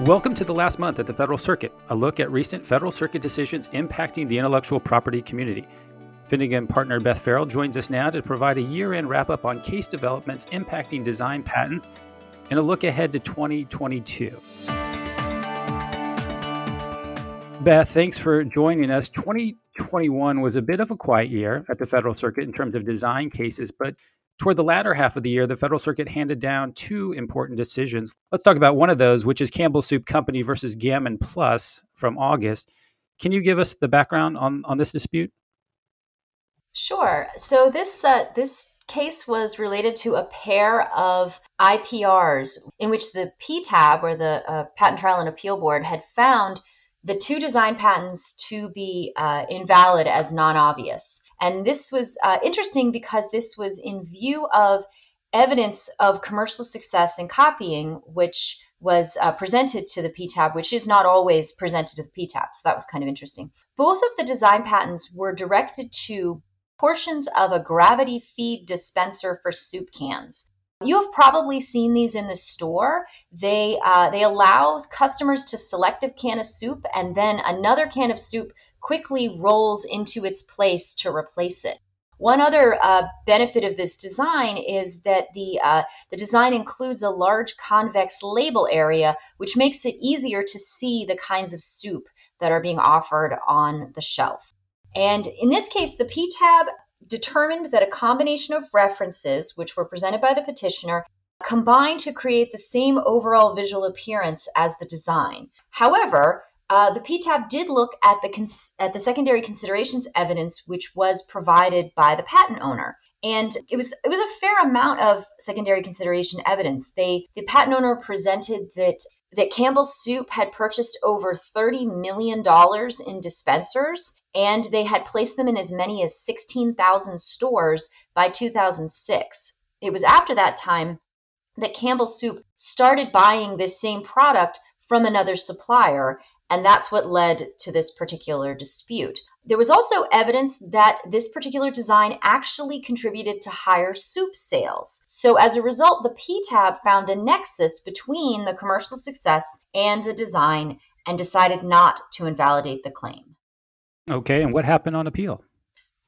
Welcome to the last month at the Federal Circuit, a look at recent Federal Circuit decisions impacting the intellectual property community. Finnegan partner Beth Ferrill joins us now to provide a year end wrap up on case developments impacting design patents and a look ahead to 2022. Beth, thanks for joining us. 2021 was a bit of a quiet year at the Federal Circuit in terms of design cases, but Toward the latter half of the year, the Federal Circuit handed down two important decisions. Let's talk about one of those, which is Campbell Soup Company versus Gamon Plus from August. Can you give us the background on, on this dispute? Sure. So this uh, this case was related to a pair of IPRs in which the PTAB, or the uh, Patent Trial and Appeal Board, had found the two design patents to be uh, invalid as non obvious. And this was uh, interesting because this was in view of evidence of commercial success in copying, which was uh, presented to the PTAB, which is not always presented to the PTAB. So that was kind of interesting. Both of the design patents were directed to portions of a gravity feed dispenser for soup cans. You have probably seen these in the store. They uh, they allow customers to select a can of soup, and then another can of soup quickly rolls into its place to replace it. One other uh, benefit of this design is that the uh, the design includes a large convex label area, which makes it easier to see the kinds of soup that are being offered on the shelf. And in this case, the PTAB determined that a combination of references, which were presented by the petitioner, combined to create the same overall visual appearance as the design. However, uh, the PTAB did look at the cons- at the secondary considerations evidence, which was provided by the patent owner, and it was it was a fair amount of secondary consideration evidence. They the patent owner presented that that Campbell Soup had purchased over $30 million in dispensers and they had placed them in as many as 16,000 stores by 2006. It was after that time that Campbell Soup started buying this same product from another supplier, and that's what led to this particular dispute. There was also evidence that this particular design actually contributed to higher soup sales. So, as a result, the PTAB found a nexus between the commercial success and the design and decided not to invalidate the claim. Okay, and what happened on appeal?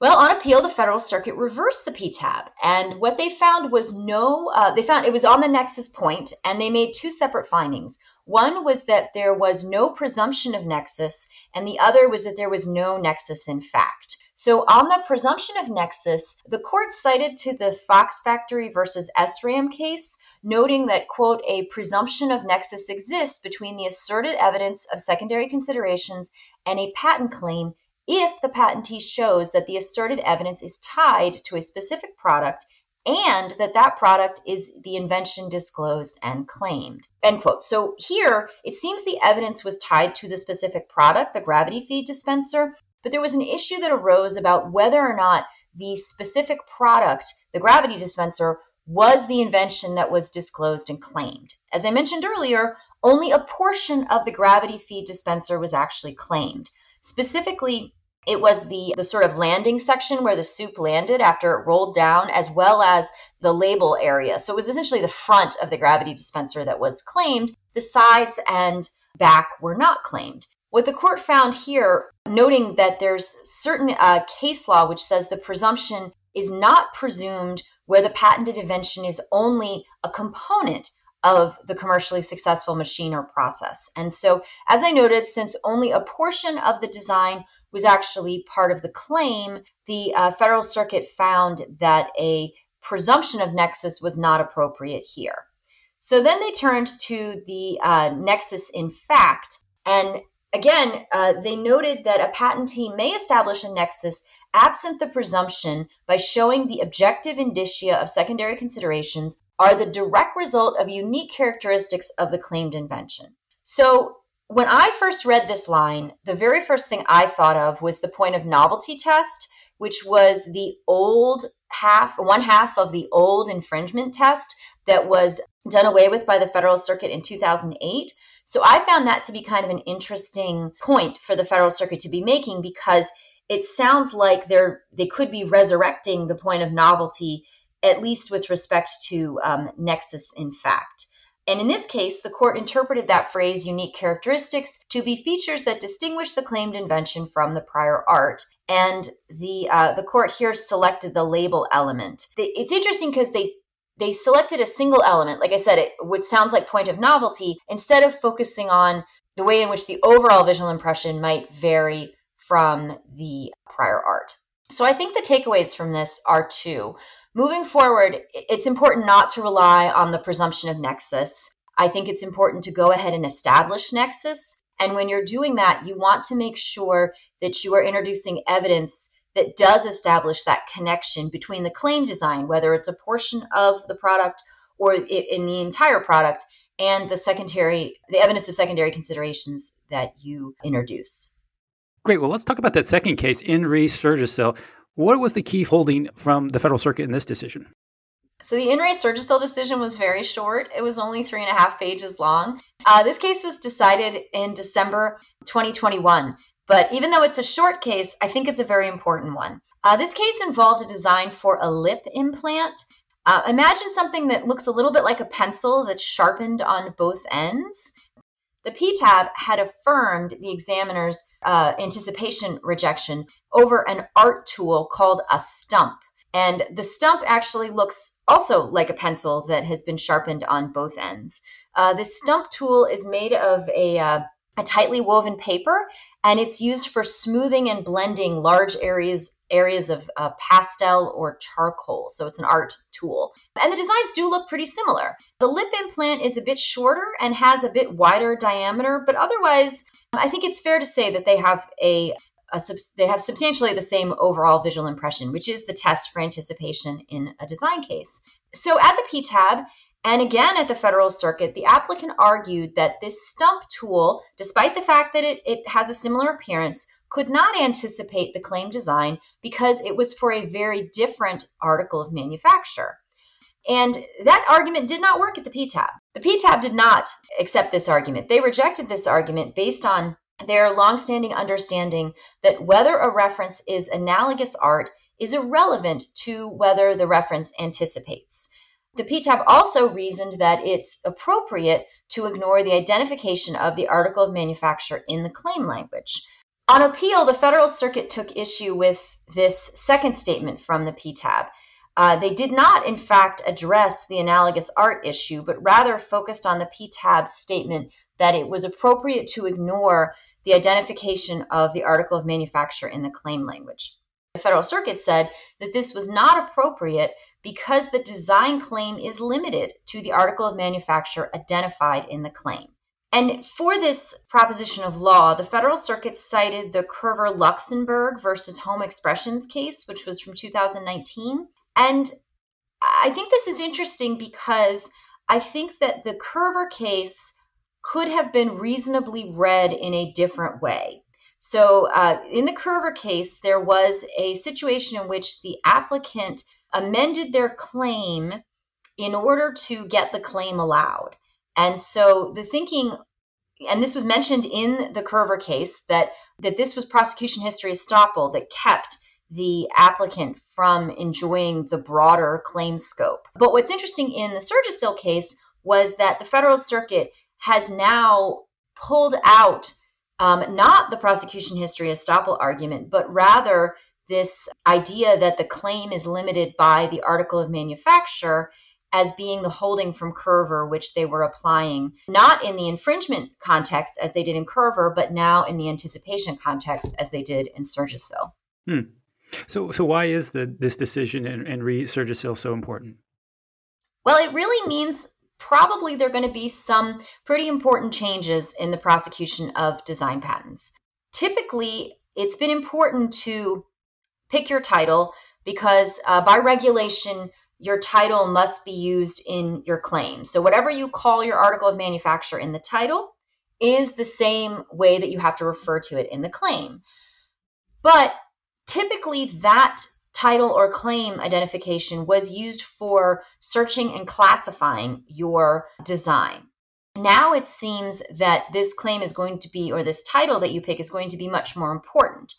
Well, on appeal, the Federal Circuit reversed the PTAB, and what they found was no. Uh, they found it was on the nexus point, and they made two separate findings. One was that there was no presumption of nexus, and the other was that there was no nexus in fact. So, on the presumption of nexus, the court cited to the Fox Factory versus SRAM case, noting that, quote, a presumption of nexus exists between the asserted evidence of secondary considerations and a patent claim if the patentee shows that the asserted evidence is tied to a specific product and that that product is the invention disclosed and claimed. End quote. So here it seems the evidence was tied to the specific product the gravity feed dispenser but there was an issue that arose about whether or not the specific product the gravity dispenser was the invention that was disclosed and claimed. As i mentioned earlier only a portion of the gravity feed dispenser was actually claimed. Specifically it was the, the sort of landing section where the soup landed after it rolled down, as well as the label area. So it was essentially the front of the gravity dispenser that was claimed. The sides and back were not claimed. What the court found here, noting that there's certain uh, case law which says the presumption is not presumed where the patented invention is only a component of the commercially successful machine or process. And so, as I noted, since only a portion of the design was actually part of the claim, the uh, Federal Circuit found that a presumption of nexus was not appropriate here. So then they turned to the uh, nexus in fact, and again, uh, they noted that a patentee may establish a nexus absent the presumption by showing the objective indicia of secondary considerations are the direct result of unique characteristics of the claimed invention. So when I first read this line, the very first thing I thought of was the point of novelty test, which was the old half, one half of the old infringement test that was done away with by the Federal Circuit in 2008. So I found that to be kind of an interesting point for the Federal Circuit to be making because it sounds like they're they could be resurrecting the point of novelty, at least with respect to um, nexus in fact. And in this case, the court interpreted that phrase unique characteristics to be features that distinguish the claimed invention from the prior art. And the uh, the court here selected the label element. It's interesting because they they selected a single element. Like I said, it would sounds like point of novelty instead of focusing on the way in which the overall visual impression might vary from the prior art. So I think the takeaways from this are two. Moving forward, it's important not to rely on the presumption of nexus. I think it's important to go ahead and establish nexus. And when you're doing that, you want to make sure that you are introducing evidence that does establish that connection between the claim design, whether it's a portion of the product or in the entire product, and the secondary, the evidence of secondary considerations that you introduce. Great. Well, let's talk about that second case in re Surgisil. What was the key holding from the Federal Circuit in this decision? So the in re Surgisil decision was very short. It was only three and a half pages long. Uh, this case was decided in December 2021. But even though it's a short case, I think it's a very important one. Uh, this case involved a design for a lip implant. Uh, imagine something that looks a little bit like a pencil that's sharpened on both ends. The PTAB had affirmed the examiner's uh, anticipation rejection over an art tool called a stump. And the stump actually looks also like a pencil that has been sharpened on both ends. Uh, this stump tool is made of a, uh, a tightly woven paper, and it's used for smoothing and blending large areas areas of uh, pastel or charcoal. So it's an art tool. And the designs do look pretty similar. The lip implant is a bit shorter and has a bit wider diameter, but otherwise, I think it's fair to say that they have a, a they have substantially the same overall visual impression, which is the test for anticipation in a design case. So at the PTAB, and again at the Federal Circuit, the applicant argued that this stump tool, despite the fact that it, it has a similar appearance, could not anticipate the claim design because it was for a very different article of manufacture. And that argument did not work at the PTAB. The PTAB did not accept this argument. They rejected this argument based on their longstanding understanding that whether a reference is analogous art is irrelevant to whether the reference anticipates. The PTAB also reasoned that it's appropriate to ignore the identification of the article of manufacture in the claim language. On appeal, the Federal Circuit took issue with this second statement from the PTAB. Uh, they did not, in fact, address the analogous art issue, but rather focused on the PTAB's statement that it was appropriate to ignore the identification of the article of manufacture in the claim language. The Federal Circuit said that this was not appropriate because the design claim is limited to the article of manufacture identified in the claim. And for this proposition of law, the Federal Circuit cited the Curver Luxembourg versus Home Expressions case, which was from 2019. And I think this is interesting because I think that the Curver case could have been reasonably read in a different way. So, uh, in the Curver case, there was a situation in which the applicant amended their claim in order to get the claim allowed. And so the thinking, and this was mentioned in the Curver case, that that this was prosecution history estoppel that kept the applicant from enjoying the broader claim scope. But what's interesting in the Surgisil case was that the Federal Circuit has now pulled out um, not the prosecution history estoppel argument, but rather this idea that the claim is limited by the article of manufacture as being the holding from Curver, which they were applying not in the infringement context as they did in Curver, but now in the anticipation context as they did in Surgisil. Hmm. So, so why is the, this decision in, in re Surgisil so important? Well, it really means probably there are going to be some pretty important changes in the prosecution of design patents. Typically, it's been important to pick your title because uh, by regulation, your title must be used in your claim. So, whatever you call your article of manufacture in the title is the same way that you have to refer to it in the claim. But typically, that title or claim identification was used for searching and classifying your design. Now it seems that this claim is going to be, or this title that you pick is going to be much more important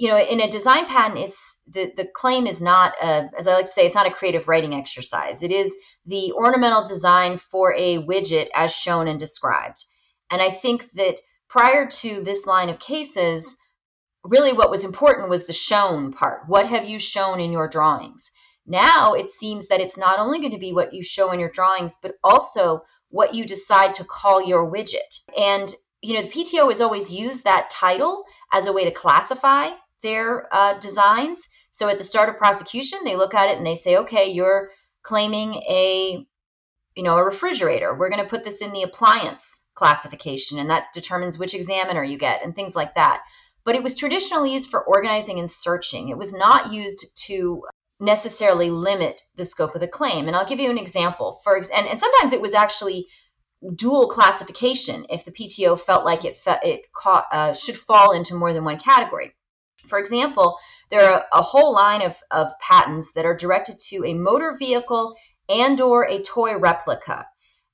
you know, in a design patent, it's the, the claim is not, a, as I like to say, it's not a creative writing exercise. It is the ornamental design for a widget as shown and described. And I think that prior to this line of cases, really what was important was the shown part. What have you shown in your drawings? Now it seems that it's not only going to be what you show in your drawings, but also what you decide to call your widget. And, you know, the PTO has always used that title as a way to classify their uh, designs. So at the start of prosecution, they look at it and they say, okay, you're claiming a you know a refrigerator. We're going to put this in the appliance classification and that determines which examiner you get and things like that. But it was traditionally used for organizing and searching. It was not used to necessarily limit the scope of the claim. And i'll give you an example. For and, and sometimes it was actually dual classification if the pto felt like it, fe- it uh, should fall into more than one category for example, there are a whole line of, of patents that are directed to a motor vehicle and or a toy replica.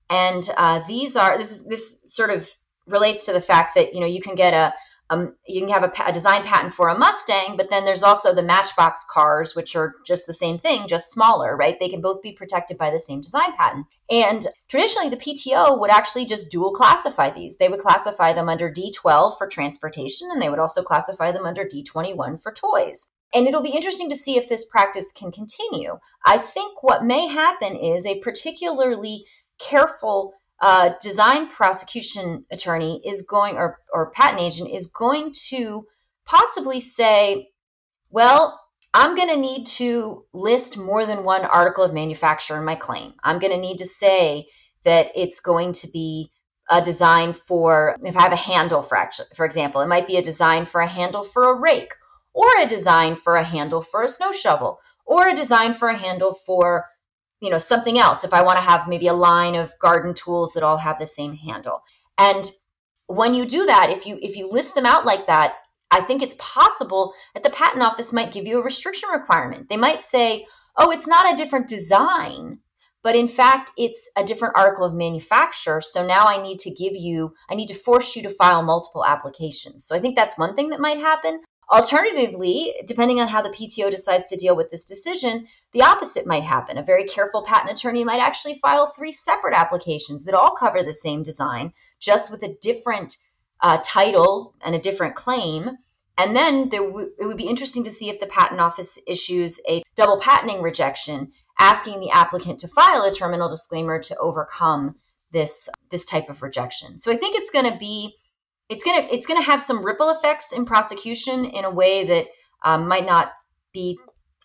And uh, these are this this sort of relates to the fact that you know you can get a um, you can have a, a, design patent for a Mustang, but then there's also the Matchbox cars, which are just the same thing, just smaller, right? They can both be protected by the same design patent. And traditionally, the PTO would actually just dual classify these. They would classify them under D12 for transportation, and they would also classify them under D21 for toys. And it'll be interesting to see if this practice can continue. I think what may happen is a particularly careful uh, design prosecution attorney is going, or, or patent agent is going to possibly say, well, I'm going to need to list more than one article of manufacture in my claim. I'm going to need to say that it's going to be a design for, if I have a handle for, actually, for example, it might be a design for a handle for a rake, or a design for a handle for a snow shovel, or a design for a handle for you know something else if i want to have maybe a line of garden tools that all have the same handle. And when you do that if you if you list them out like that i think it's possible that the patent office might give you a restriction requirement. They might say oh it's not a different design but in fact it's a different article of manufacture so now i need to give you i need to force you to file multiple applications. So i think that's one thing that might happen Alternatively, depending on how the PTO decides to deal with this decision, the opposite might happen. A very careful patent attorney might actually file three separate applications that all cover the same design, just with a different uh, title and a different claim. And then there w- it would be interesting to see if the patent office issues a double patenting rejection, asking the applicant to file a terminal disclaimer to overcome this this type of rejection. So I think it's going to be it's gonna it's gonna have some ripple effects in prosecution in a way that um, might not be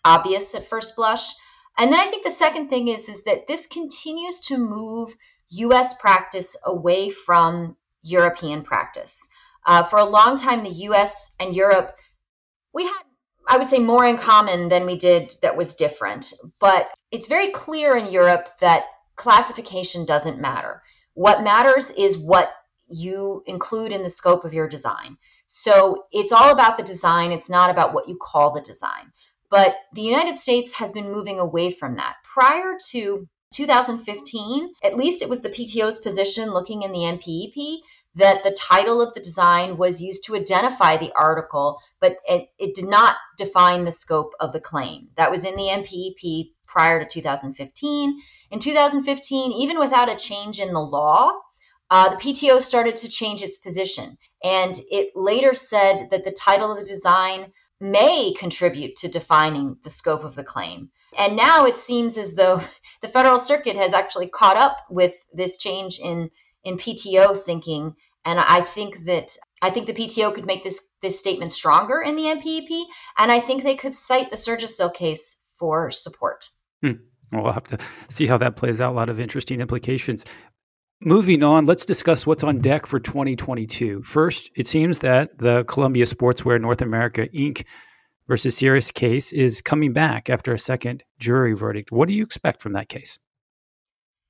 obvious at first blush. And then I think the second thing is is that this continues to move U.S. practice away from European practice. Uh, for a long time, the U.S. and Europe we had I would say more in common than we did that was different. But it's very clear in Europe that classification doesn't matter. What matters is what you include in the scope of your design. So it's all about the design, it's not about what you call the design. But the United States has been moving away from that. Prior to 2015, at least it was the PTO's position looking in the MPEP that the title of the design was used to identify the article, but it, it, did not define the scope of the claim. That was in the MPEP prior to 2015. In 2015, even without a change in the law, uh, the PTO started to change its position. And it later said that the title of the design may contribute to defining the scope of the claim. And now it seems as though the Federal Circuit has actually caught up with this change in, in PTO thinking. And I think that I think the PTO could make this this statement stronger in the MPEP, and I think they could cite the Surgisil case for support. Hmm. We'll have to see how that plays out. A lot of interesting implications. Moving on, let's discuss what's on deck for 2022. First, it seems that the Columbia Sportswear North America Inc. versus Seirus case is coming back after a second jury verdict. What do you expect from that case?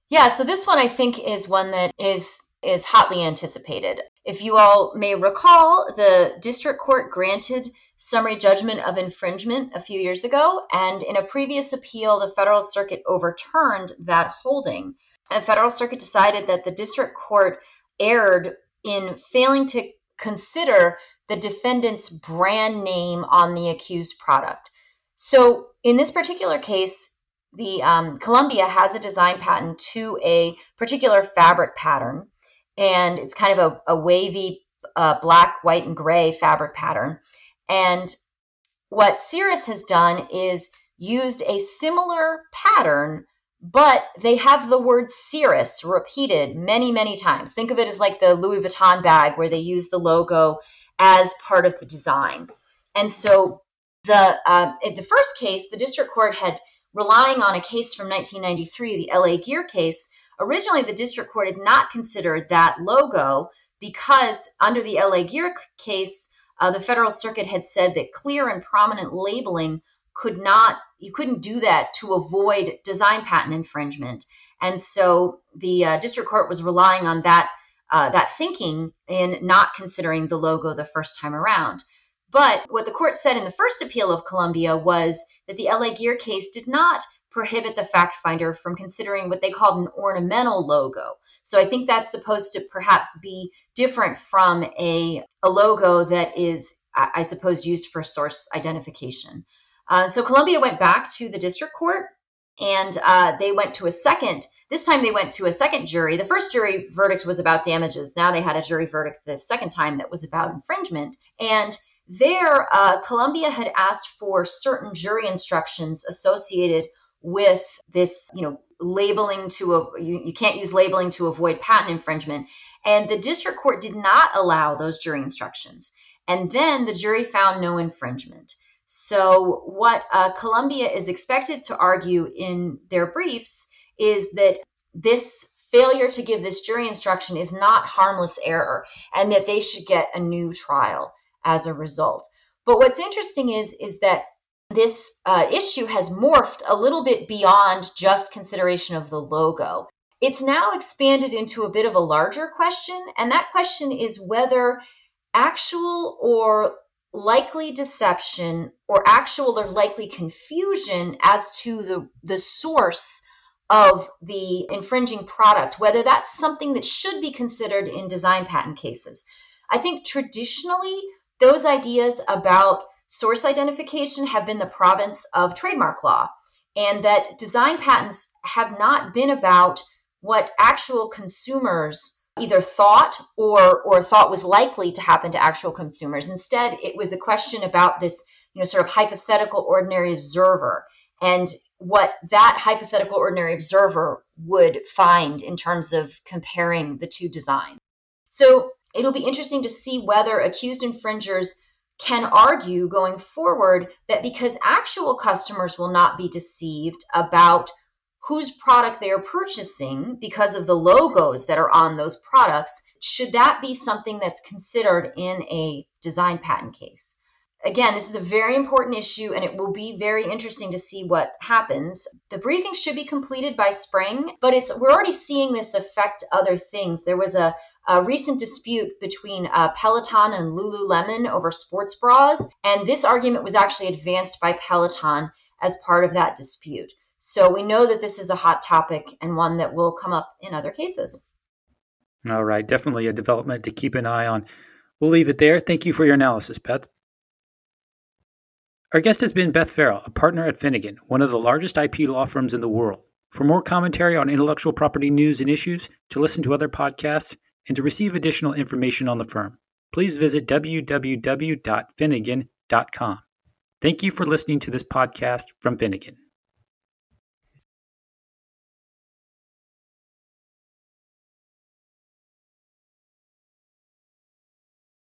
Yeah, so this one I think is one that is is hotly anticipated. If you all may recall, the district court granted summary judgment of infringement a few years ago, and in a previous appeal, the Federal Circuit overturned that holding the Federal Circuit decided that the district court erred in failing to consider the defendant's brand name on the accused product. So in this particular case, the um, Columbia has a design patent to a particular fabric pattern, and it's kind of a, a wavy uh, black, white, and gray fabric pattern. And what Seirus has done is used a similar pattern, but they have the word Seirus repeated many, many times. Think of it as like the Louis Vuitton bag where they use the logo as part of the design. And so the uh, in the first case, the district court had relying on a case from 1993, the LA Gear case. Originally, the district court had not considered that logo because under the LA Gear case, uh, the Federal Circuit had said that clear and prominent labeling could not, you couldn't do that to avoid design patent infringement. And so the uh, district court was relying on that uh, that thinking in not considering the logo the first time around. But what the court said in the first appeal of Columbia was that the LA Gear case did not prohibit the fact finder from considering what they called an ornamental logo. So I think that's supposed to perhaps be different from a, a logo that is, I suppose, used for source identification. Uh, so Columbia went back to the district court and uh, they went to a second this time they went to a second jury the first jury verdict was about damages now they had a jury verdict the second time that was about infringement and there, uh, Columbia had asked for certain jury instructions associated with this, you know, labeling to a, you, you can't use labeling to avoid patent infringement. And the district court did not allow those jury instructions. And then the jury found no infringement. So, what uh, Columbia is expected to argue in their briefs is that this failure to give this jury instruction is not harmless error and that they should get a new trial as a result. But what's interesting is is that this uh, issue has morphed a little bit beyond just consideration of the logo. It's now expanded into a bit of a larger question, and that question is whether actual or likely deception or actual or likely confusion as to the, the source of the infringing product, whether that's something that should be considered in design patent cases. I think traditionally those ideas about source identification have been the province of trademark law, and that design patents have not been about what actual consumers either thought or or thought was likely to happen to actual consumers. Instead, it was a question about this, you know, sort of hypothetical ordinary observer and what that hypothetical ordinary observer would find in terms of comparing the two designs. So it'll be interesting to see whether accused infringers can argue going forward that because actual customers will not be deceived about whose product they are purchasing because of the logos that are on those products, should that be something that's considered in a design patent case? Again, this is a very important issue and it will be very interesting to see what happens. The briefing should be completed by spring, but it's we're already seeing this affect other things. There was a a recent dispute between uh, Peloton and Lululemon over sports bras, and this argument was actually advanced by Peloton as part of that dispute. So we know that this is a hot topic and one that will come up in other cases. All right, definitely a development to keep an eye on. We'll leave it there. Thank you for your analysis, Beth. Our guest has been Beth Ferrill, a partner at Finnegan, one of the largest IP law firms in the world. For more commentary on intellectual property news and issues, to listen to other podcasts, and to receive additional information on the firm, please visit www.finnegan.com. Thank you for listening to this podcast from Finnegan.